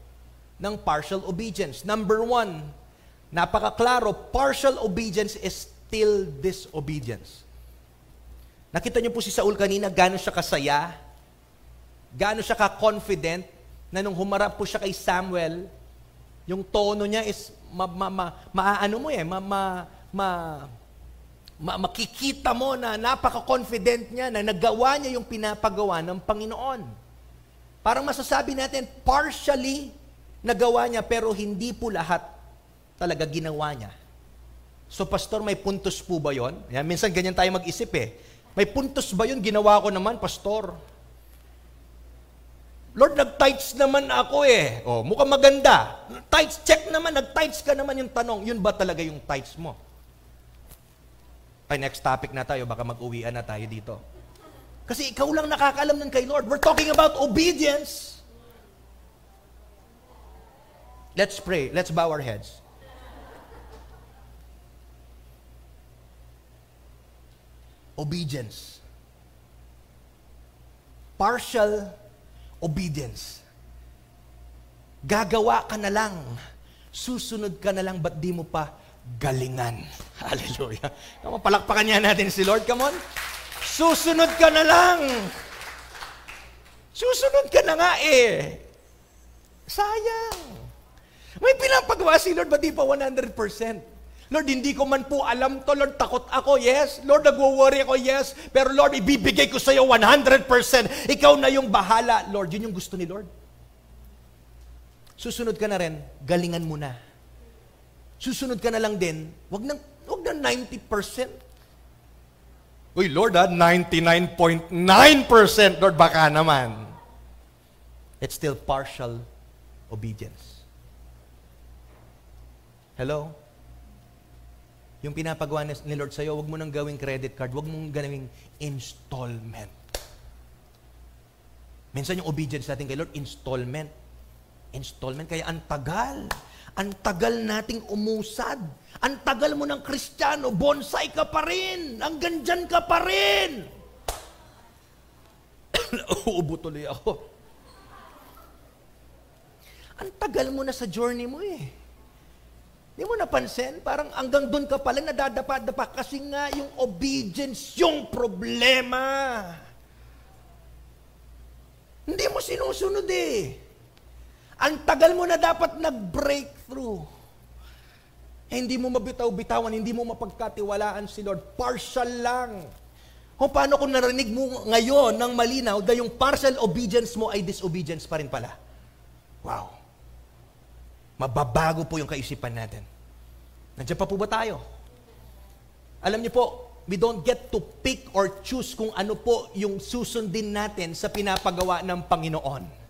ng partial obedience. Number one, napakaklaro, partial obedience is still disobedience. Nakita niyo po si Saul kanina, gano'n siya kasaya, gano'n siya ka-confident, na nung humarap po siya kay Samuel, yung tono niya is ma, ma, ma, maaano mo eh, ma, ma, ma, ma, makikita mo na napaka-confident niya na nagawa niya yung pinapagawa ng Panginoon. Parang masasabi natin, partially nagawa niya pero hindi po lahat talaga ginawa niya. So pastor, may puntos po ba yon? Yan, minsan ganyan tayo mag-isip eh. May puntos ba yun? Ginawa ko naman, pastor. Lord, nag-tights naman ako eh. Oh, mukhang maganda. Tights, check naman, nag-tights ka naman yung tanong. Yun ba talaga yung tights mo? Ay, next topic na tayo, baka mag-uwian na tayo dito. Kasi ikaw lang nakakaalam nun kay Lord. We're talking about obedience. Let's pray. Let's bow our heads. Obedience. Partial obedience. Gagawa ka na lang. Susunod ka na lang, ba't di mo pa galingan? Hallelujah. Come on, palakpakan niya natin si Lord. Come on. Susunod ka na lang. Susunod ka na nga eh. Sayang. May pinapagawa si Lord, ba't di pa 100%? Lord, hindi ko man po alam to. Lord, takot ako. Yes. Lord, nagwo-worry ako. Yes. Pero Lord, ibibigay ko sa iyo 100%. Ikaw na yung bahala. Lord, yun yung gusto ni Lord. Susunod ka na rin, galingan mo na. Susunod ka na lang din, wag nang wag na 90%. Uy, Lord, ah, 99.9%. Lord, baka naman. It's still partial obedience. Hello? Yung pinapagawa ni Lord sa'yo, huwag mo nang gawing credit card, huwag mong gawing installment. Minsan yung obedience natin kay Lord, installment. Installment, kaya ang tagal. Ang tagal nating umusad. Ang tagal mo ng kristyano, bonsai ka pa rin. Hanggang dyan ka pa rin. Uubo tuloy ako. Ang tagal mo na sa journey mo eh. Hindi mo napansin? Parang hanggang doon ka pala nadadapa-dapa kasi nga yung obedience yung problema. Hindi mo sinusunod eh. Ang tagal mo na dapat nag-breakthrough. Hindi mo mabitaw-bitawan, hindi mo mapagkatiwalaan si Lord. Partial lang. O paano kung narinig mo ngayon ng malinaw na yung partial obedience mo ay disobedience pa rin pala? Wow. Mababago po yung kaisipan natin. Nandiyan pa po ba tayo? Alam niyo po, we don't get to pick or choose kung ano po yung susundin natin sa pinapagawa ng Panginoon.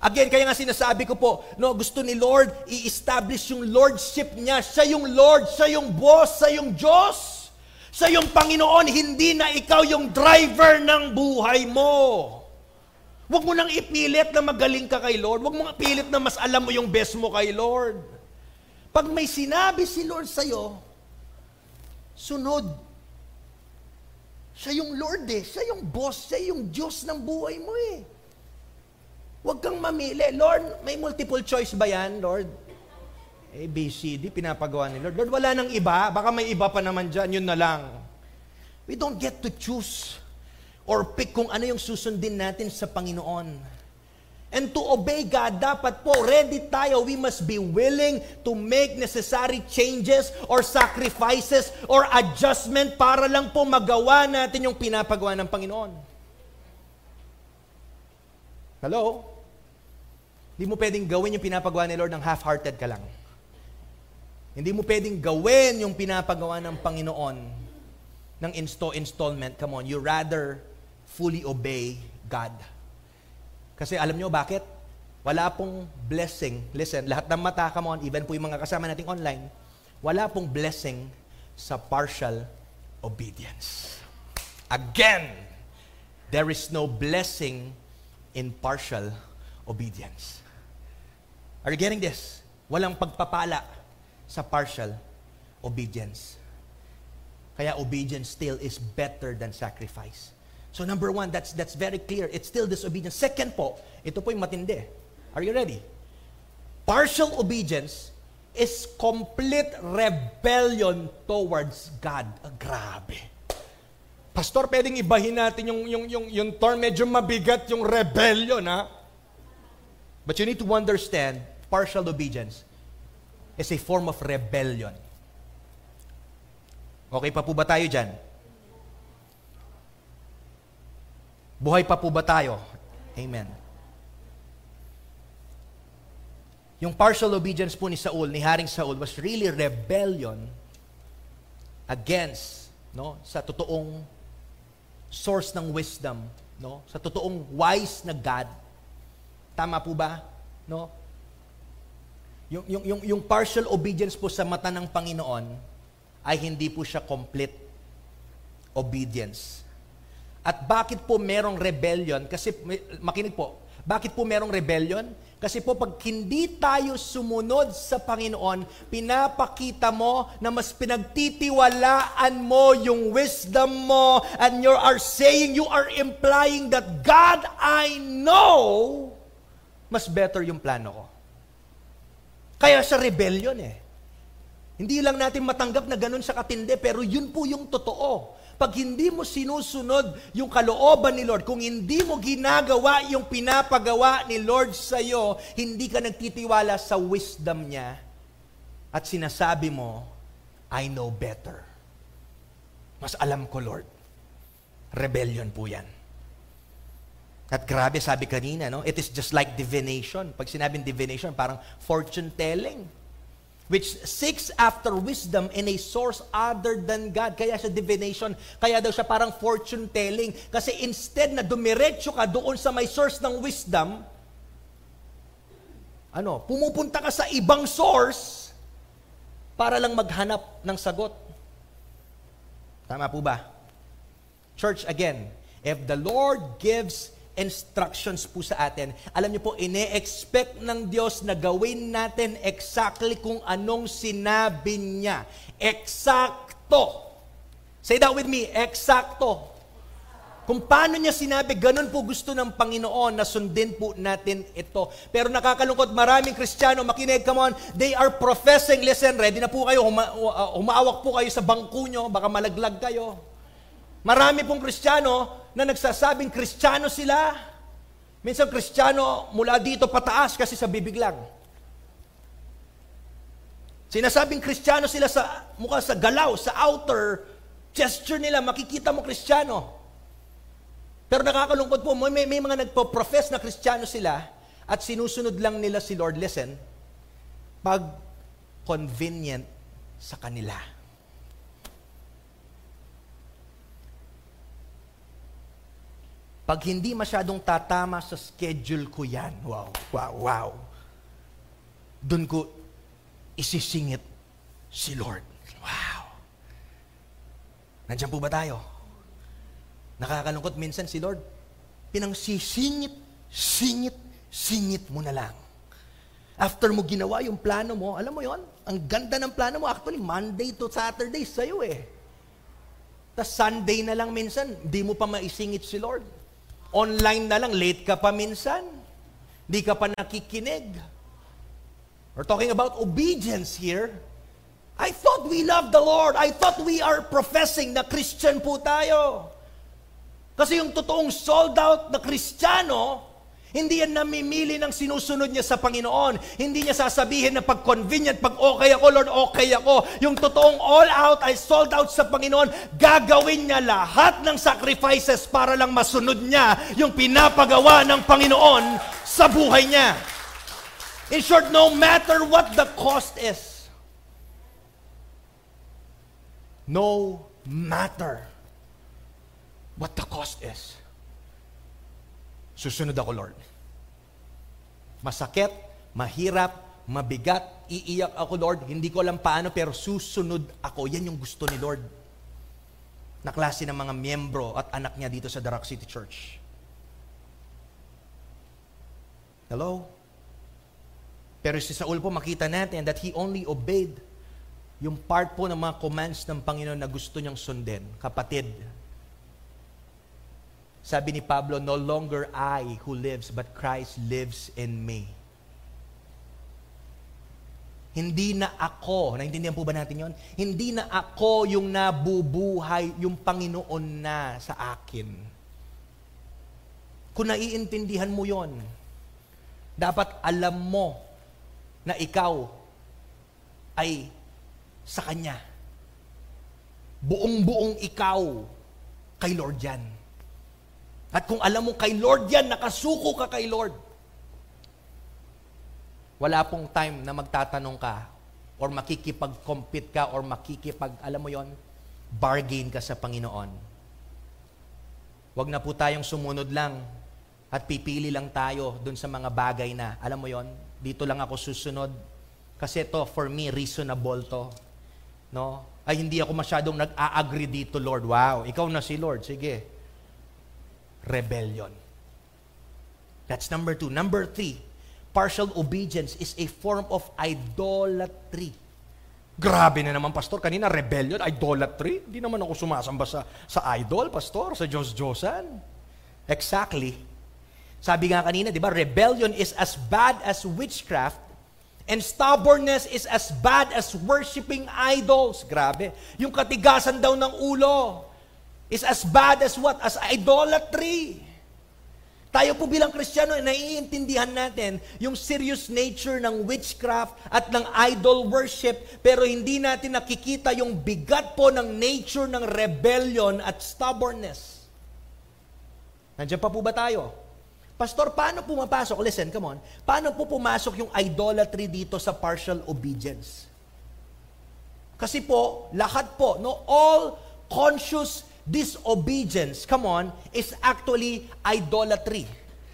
Again, kaya nga sinasabi ko po, no, gusto ni Lord i-establish yung lordship niya. Siya yung Lord, siya yung boss, siya yung Diyos. Siya yung Panginoon, hindi na ikaw yung driver ng buhay mo. Huwag mo nang ipilit na magaling ka kay Lord. Huwag mo ipilit na mas alam mo yung best mo kay Lord. Pag may sinabi si Lord sa'yo, sunod. Siya yung Lord eh. Siya yung boss. Siya yung Diyos ng buhay mo eh. Huwag kang mamili. Lord, may multiple choice ba yan, Lord? A, B, C, D, pinapagawa ni Lord. Lord, wala nang iba. Baka may iba pa naman dyan. Yun na lang. We don't get to choose or pick kung ano yung susundin natin sa Panginoon. And to obey God, dapat po ready tayo. We must be willing to make necessary changes or sacrifices or adjustment para lang po magawa natin yung pinapagawa ng Panginoon. Hello? Hindi mo pwedeng gawin yung pinapagawa ni Lord ng half-hearted ka lang. Hindi mo pwedeng gawin yung pinapagawa ng Panginoon ng insto installment. Come on, you rather fully obey God. Kasi alam nyo bakit? Wala pong blessing. Listen, lahat ng mata, come on, even po yung mga kasama nating online, Wala pong blessing sa partial obedience. Again, there is no blessing in partial obedience. Are you getting this? Walang pagpapala sa partial obedience. Kaya obedience still is better than sacrifice. So number one, that's, that's very clear. It's still disobedience. Second po, ito po yung matindi. Are you ready? Partial obedience is complete rebellion towards God. Ah, grabe. Pastor, pwedeng ibahin natin yung, yung, yung, yung term, medyo mabigat yung rebellion, ha? But you need to understand, partial obedience is a form of rebellion. Okay pa po ba tayo dyan? Buhay pa po ba tayo? Amen. Yung partial obedience po ni Saul, ni Haring Saul, was really rebellion against, no, sa totoong source ng wisdom, no, sa totoong wise na God. Tama po ba? No? Yung, yung, yung, yung partial obedience po sa mata ng Panginoon ay hindi po siya complete obedience. At bakit po merong rebellion? Kasi, makinig po, bakit po merong rebellion? Kasi po pag hindi tayo sumunod sa Panginoon, pinapakita mo na mas pinagtitiwalaan mo yung wisdom mo and you are saying, you are implying that God, I know, mas better yung plano ko. Kaya sa rebellion eh. Hindi lang natin matanggap na ganun sa katindi, pero yun po yung totoo. Pag hindi mo sinusunod yung kalooban ni Lord, kung hindi mo ginagawa yung pinapagawa ni Lord sa iyo, hindi ka nagtitiwala sa wisdom niya at sinasabi mo, I know better. Mas alam ko, Lord. Rebellion po yan. At grabe, sabi kanina, no? it is just like divination. Pag sinabing divination, parang fortune telling which seeks after wisdom in a source other than God. Kaya siya divination, kaya daw siya parang fortune telling. Kasi instead na dumiretso ka doon sa may source ng wisdom, ano, pumupunta ka sa ibang source para lang maghanap ng sagot. Tama po ba? Church, again, if the Lord gives instructions po sa atin. Alam niyo po, ine-expect ng Diyos na gawin natin exactly kung anong sinabi niya. Eksakto. Say that with me, eksakto. Kung paano niya sinabi, ganun po gusto ng Panginoon na sundin po natin ito. Pero nakakalungkot, maraming Kristiyano, makinig, come on, they are professing, listen, ready na po kayo, huma, uh, humaawak po kayo sa bangko nyo, baka malaglag kayo. Marami pong Kristiyano, na nagsasabing kristyano sila. Minsan kristyano mula dito pataas kasi sa bibig lang. Sinasabing kristyano sila sa mukha sa galaw, sa outer gesture nila, makikita mo kristyano. Pero nakakalungkot po, may, may mga nagpo-profess na kristyano sila at sinusunod lang nila si Lord, listen, pag convenient sa kanila. Pag hindi masyadong tatama sa schedule ko yan, wow, wow, wow. Doon ko isisingit si Lord. Wow. Nandiyan po ba tayo? Nakakalungkot minsan si Lord, pinangsisingit, singit, singit mo na lang. After mo ginawa yung plano mo, alam mo yon ang ganda ng plano mo, actually, Monday to Saturday sa'yo eh. Tapos Sunday na lang minsan, di mo pa maisingit si Lord. Online na lang, late ka pa minsan. Di ka pa nakikinig. We're talking about obedience here. I thought we love the Lord. I thought we are professing na Christian po tayo. Kasi yung totoong sold out na Kristiyano, hindi yan namimili ng sinusunod niya sa Panginoon. Hindi niya sasabihin na pag convenient, pag okay ako, Lord, okay ako. Yung totoong all out ay sold out sa Panginoon. Gagawin niya lahat ng sacrifices para lang masunod niya yung pinapagawa ng Panginoon sa buhay niya. In short, no matter what the cost is. No matter what the cost is. Susunod ako, Lord. Masakit, mahirap, mabigat, iiyak ako, Lord, hindi ko alam paano, pero susunod ako. Yan yung gusto ni Lord na klase ng mga miyembro at anak niya dito sa Darak City Church. Hello? Pero si Saul po makita natin that he only obeyed yung part po ng mga commands ng Panginoon na gusto niyang sundin. Kapatid, sabi ni Pablo, no longer I who lives, but Christ lives in me. Hindi na ako, naintindihan po ba natin yon? Hindi na ako yung nabubuhay, yung Panginoon na sa akin. Kung naiintindihan mo yon, dapat alam mo na ikaw ay sa Kanya. Buong-buong ikaw kay Lord yan. At kung alam mo kay Lord yan, nakasuko ka kay Lord, wala pong time na magtatanong ka or makikipag-compete ka or makikipag, alam mo yon bargain ka sa Panginoon. Huwag na po tayong sumunod lang at pipili lang tayo dun sa mga bagay na, alam mo yon dito lang ako susunod. Kasi to, for me, reasonable to. No? Ay, hindi ako masyadong nag-a-agree dito, Lord. Wow, ikaw na si Lord. Sige. Rebellion. That's number two. Number three, partial obedience is a form of idolatry. Grabe na naman, Pastor. Kanina, rebellion, idolatry. Hindi naman ako sumasamba sa, sa idol, Pastor, sa Diyos-Diyosan. Exactly. Sabi nga kanina, di ba, rebellion is as bad as witchcraft and stubbornness is as bad as worshiping idols. Grabe. Yung katigasan daw ng ulo is as bad as what? As idolatry. Tayo po bilang Kristiyano, naiintindihan natin yung serious nature ng witchcraft at ng idol worship, pero hindi natin nakikita yung bigat po ng nature ng rebellion at stubbornness. Nandiyan pa po ba tayo? Pastor, paano pumapasok? Listen, come on. Paano po pumasok yung idolatry dito sa partial obedience? Kasi po, lahat po, no, all conscious disobedience, come on, is actually idolatry.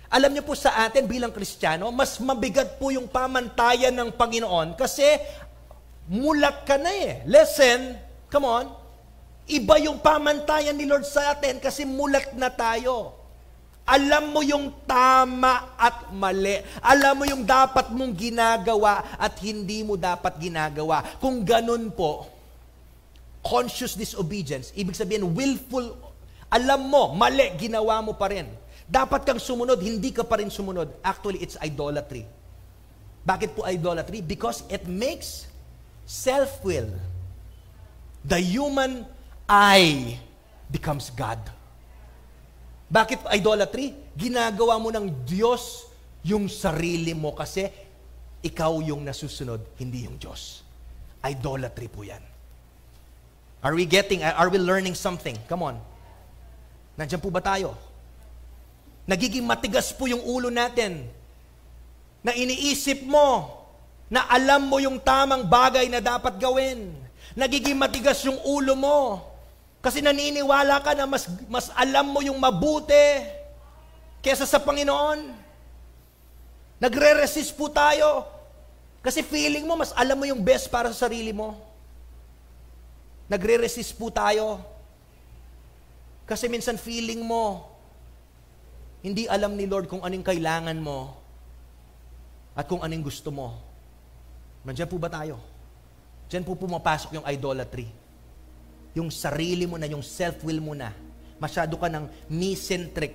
Alam niyo po sa atin bilang Kristiyano, mas mabigat po yung pamantayan ng Panginoon kasi mulat ka na eh. Listen, come on, iba yung pamantayan ni Lord sa atin kasi mulat na tayo. Alam mo yung tama at mali. Alam mo yung dapat mong ginagawa at hindi mo dapat ginagawa. Kung ganun po, conscious disobedience, ibig sabihin willful, alam mo, mali, ginawa mo pa rin. Dapat kang sumunod, hindi ka pa rin sumunod. Actually, it's idolatry. Bakit po idolatry? Because it makes self-will. The human I becomes God. Bakit idolatry? Ginagawa mo ng Diyos yung sarili mo kasi ikaw yung nasusunod, hindi yung Diyos. Idolatry po yan. Are we getting, are we learning something? Come on. Nandiyan po ba tayo? Nagiging matigas po yung ulo natin na iniisip mo na alam mo yung tamang bagay na dapat gawin. Nagiging matigas yung ulo mo kasi naniniwala ka na mas, mas alam mo yung mabuti kesa sa Panginoon. Nagre-resist po tayo kasi feeling mo mas alam mo yung best para sa sarili mo. Nagre-resist po tayo. Kasi minsan feeling mo, hindi alam ni Lord kung anong kailangan mo at kung anong gusto mo. Nandiyan po ba tayo? Diyan po pumapasok yung idolatry. Yung sarili mo na, yung self-will mo na. Masyado ka ng me-centric.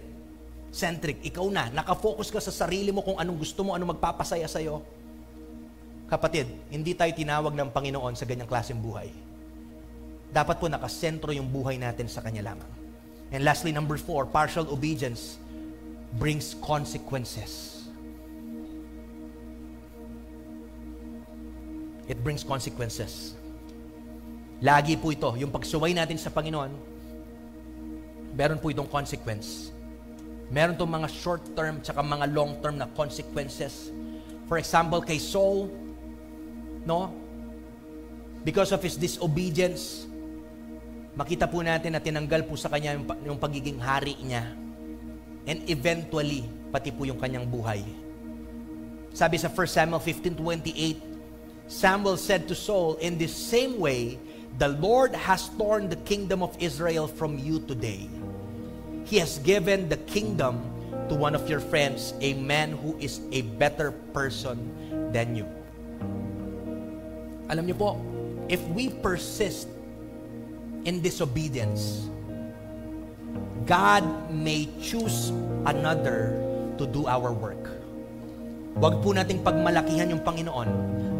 Centric. Ikaw na. Nakafocus ka sa sarili mo kung anong gusto mo, anong magpapasaya sa'yo. Kapatid, hindi tayo tinawag ng Panginoon sa ganyang klaseng buhay dapat po nakasentro yung buhay natin sa Kanya lamang. And lastly, number four, partial obedience brings consequences. It brings consequences. Lagi po ito, yung pagsuway natin sa Panginoon, meron po itong consequence. Meron itong mga short-term tsaka mga long-term na consequences. For example, kay Saul, no? Because of his disobedience, makita po natin na tinanggal po sa kanya yung, yung pagiging hari niya. And eventually, pati po yung kanyang buhay. Sabi sa 1 Samuel 15:28, Samuel said to Saul, In this same way, the Lord has torn the kingdom of Israel from you today. He has given the kingdom to one of your friends, a man who is a better person than you. Alam niyo po, if we persist in disobedience, God may choose another to do our work. Huwag po nating pagmalakihan yung Panginoon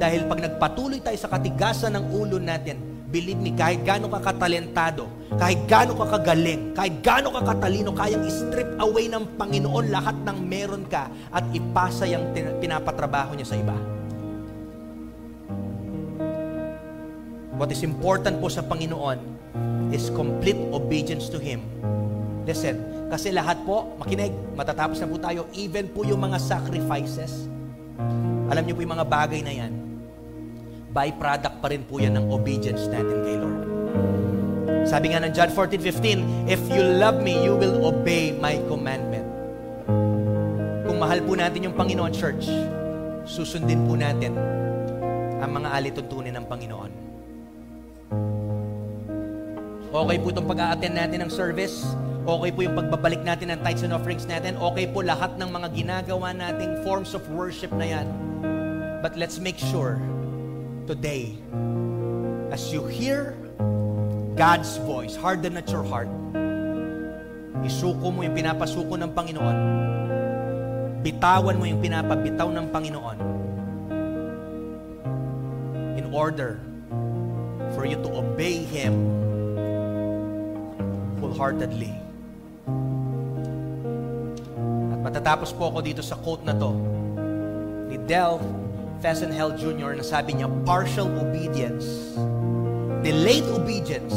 dahil pag nagpatuloy tayo sa katigasan ng ulo natin, believe me, kahit gaano ka katalentado, kahit gaano ka kagaling, kahit gaano ka katalino, kayang strip away ng Panginoon lahat ng meron ka at ipasa yung pinapatrabaho niya sa iba. What is important po sa Panginoon is complete obedience to Him. Listen, kasi lahat po, makinig, matatapos na po tayo, even po yung mga sacrifices, alam niyo po yung mga bagay na yan, byproduct pa rin po yan ng obedience natin kay Lord. Sabi nga ng John 14:15, If you love me, you will obey my commandment. Kung mahal po natin yung Panginoon Church, susundin po natin ang mga alituntunin ng Panginoon. Okay po itong pag-a-attend natin ng service. Okay po yung pagbabalik natin ng tithes and offerings natin. Okay po lahat ng mga ginagawa nating forms of worship na yan. But let's make sure today, as you hear God's voice, harden at your heart, isuko mo yung pinapasuko ng Panginoon, bitawan mo yung pinapabitaw ng Panginoon in order for you to obey Him wholeheartedly. At matatapos po ako dito sa quote na to ni Del Fessenhel Jr. na sabi niya, partial obedience, delayed obedience,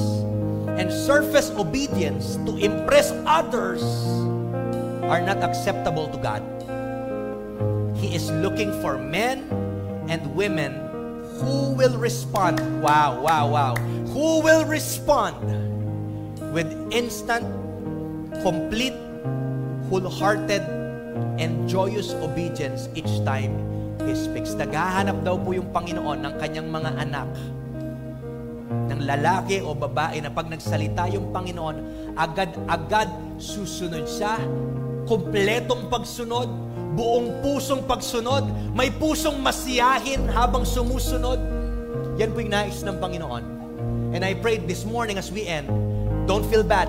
and surface obedience to impress others are not acceptable to God. He is looking for men and women who will respond. Wow, wow, wow. Who will respond with instant, complete, wholehearted, and joyous obedience each time He speaks. Naghahanap daw po yung Panginoon ng kanyang mga anak ng lalaki o babae na pag nagsalita yung Panginoon, agad-agad susunod siya, kompletong pagsunod, buong pusong pagsunod, may pusong masiyahin habang sumusunod. Yan po yung nais ng Panginoon. And I prayed this morning as we end, Don't feel bad.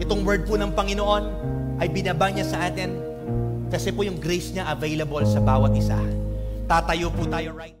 Itong word po ng Panginoon ay binaba niya sa atin kasi po yung grace niya available sa bawat isa. Tatayo po tayo right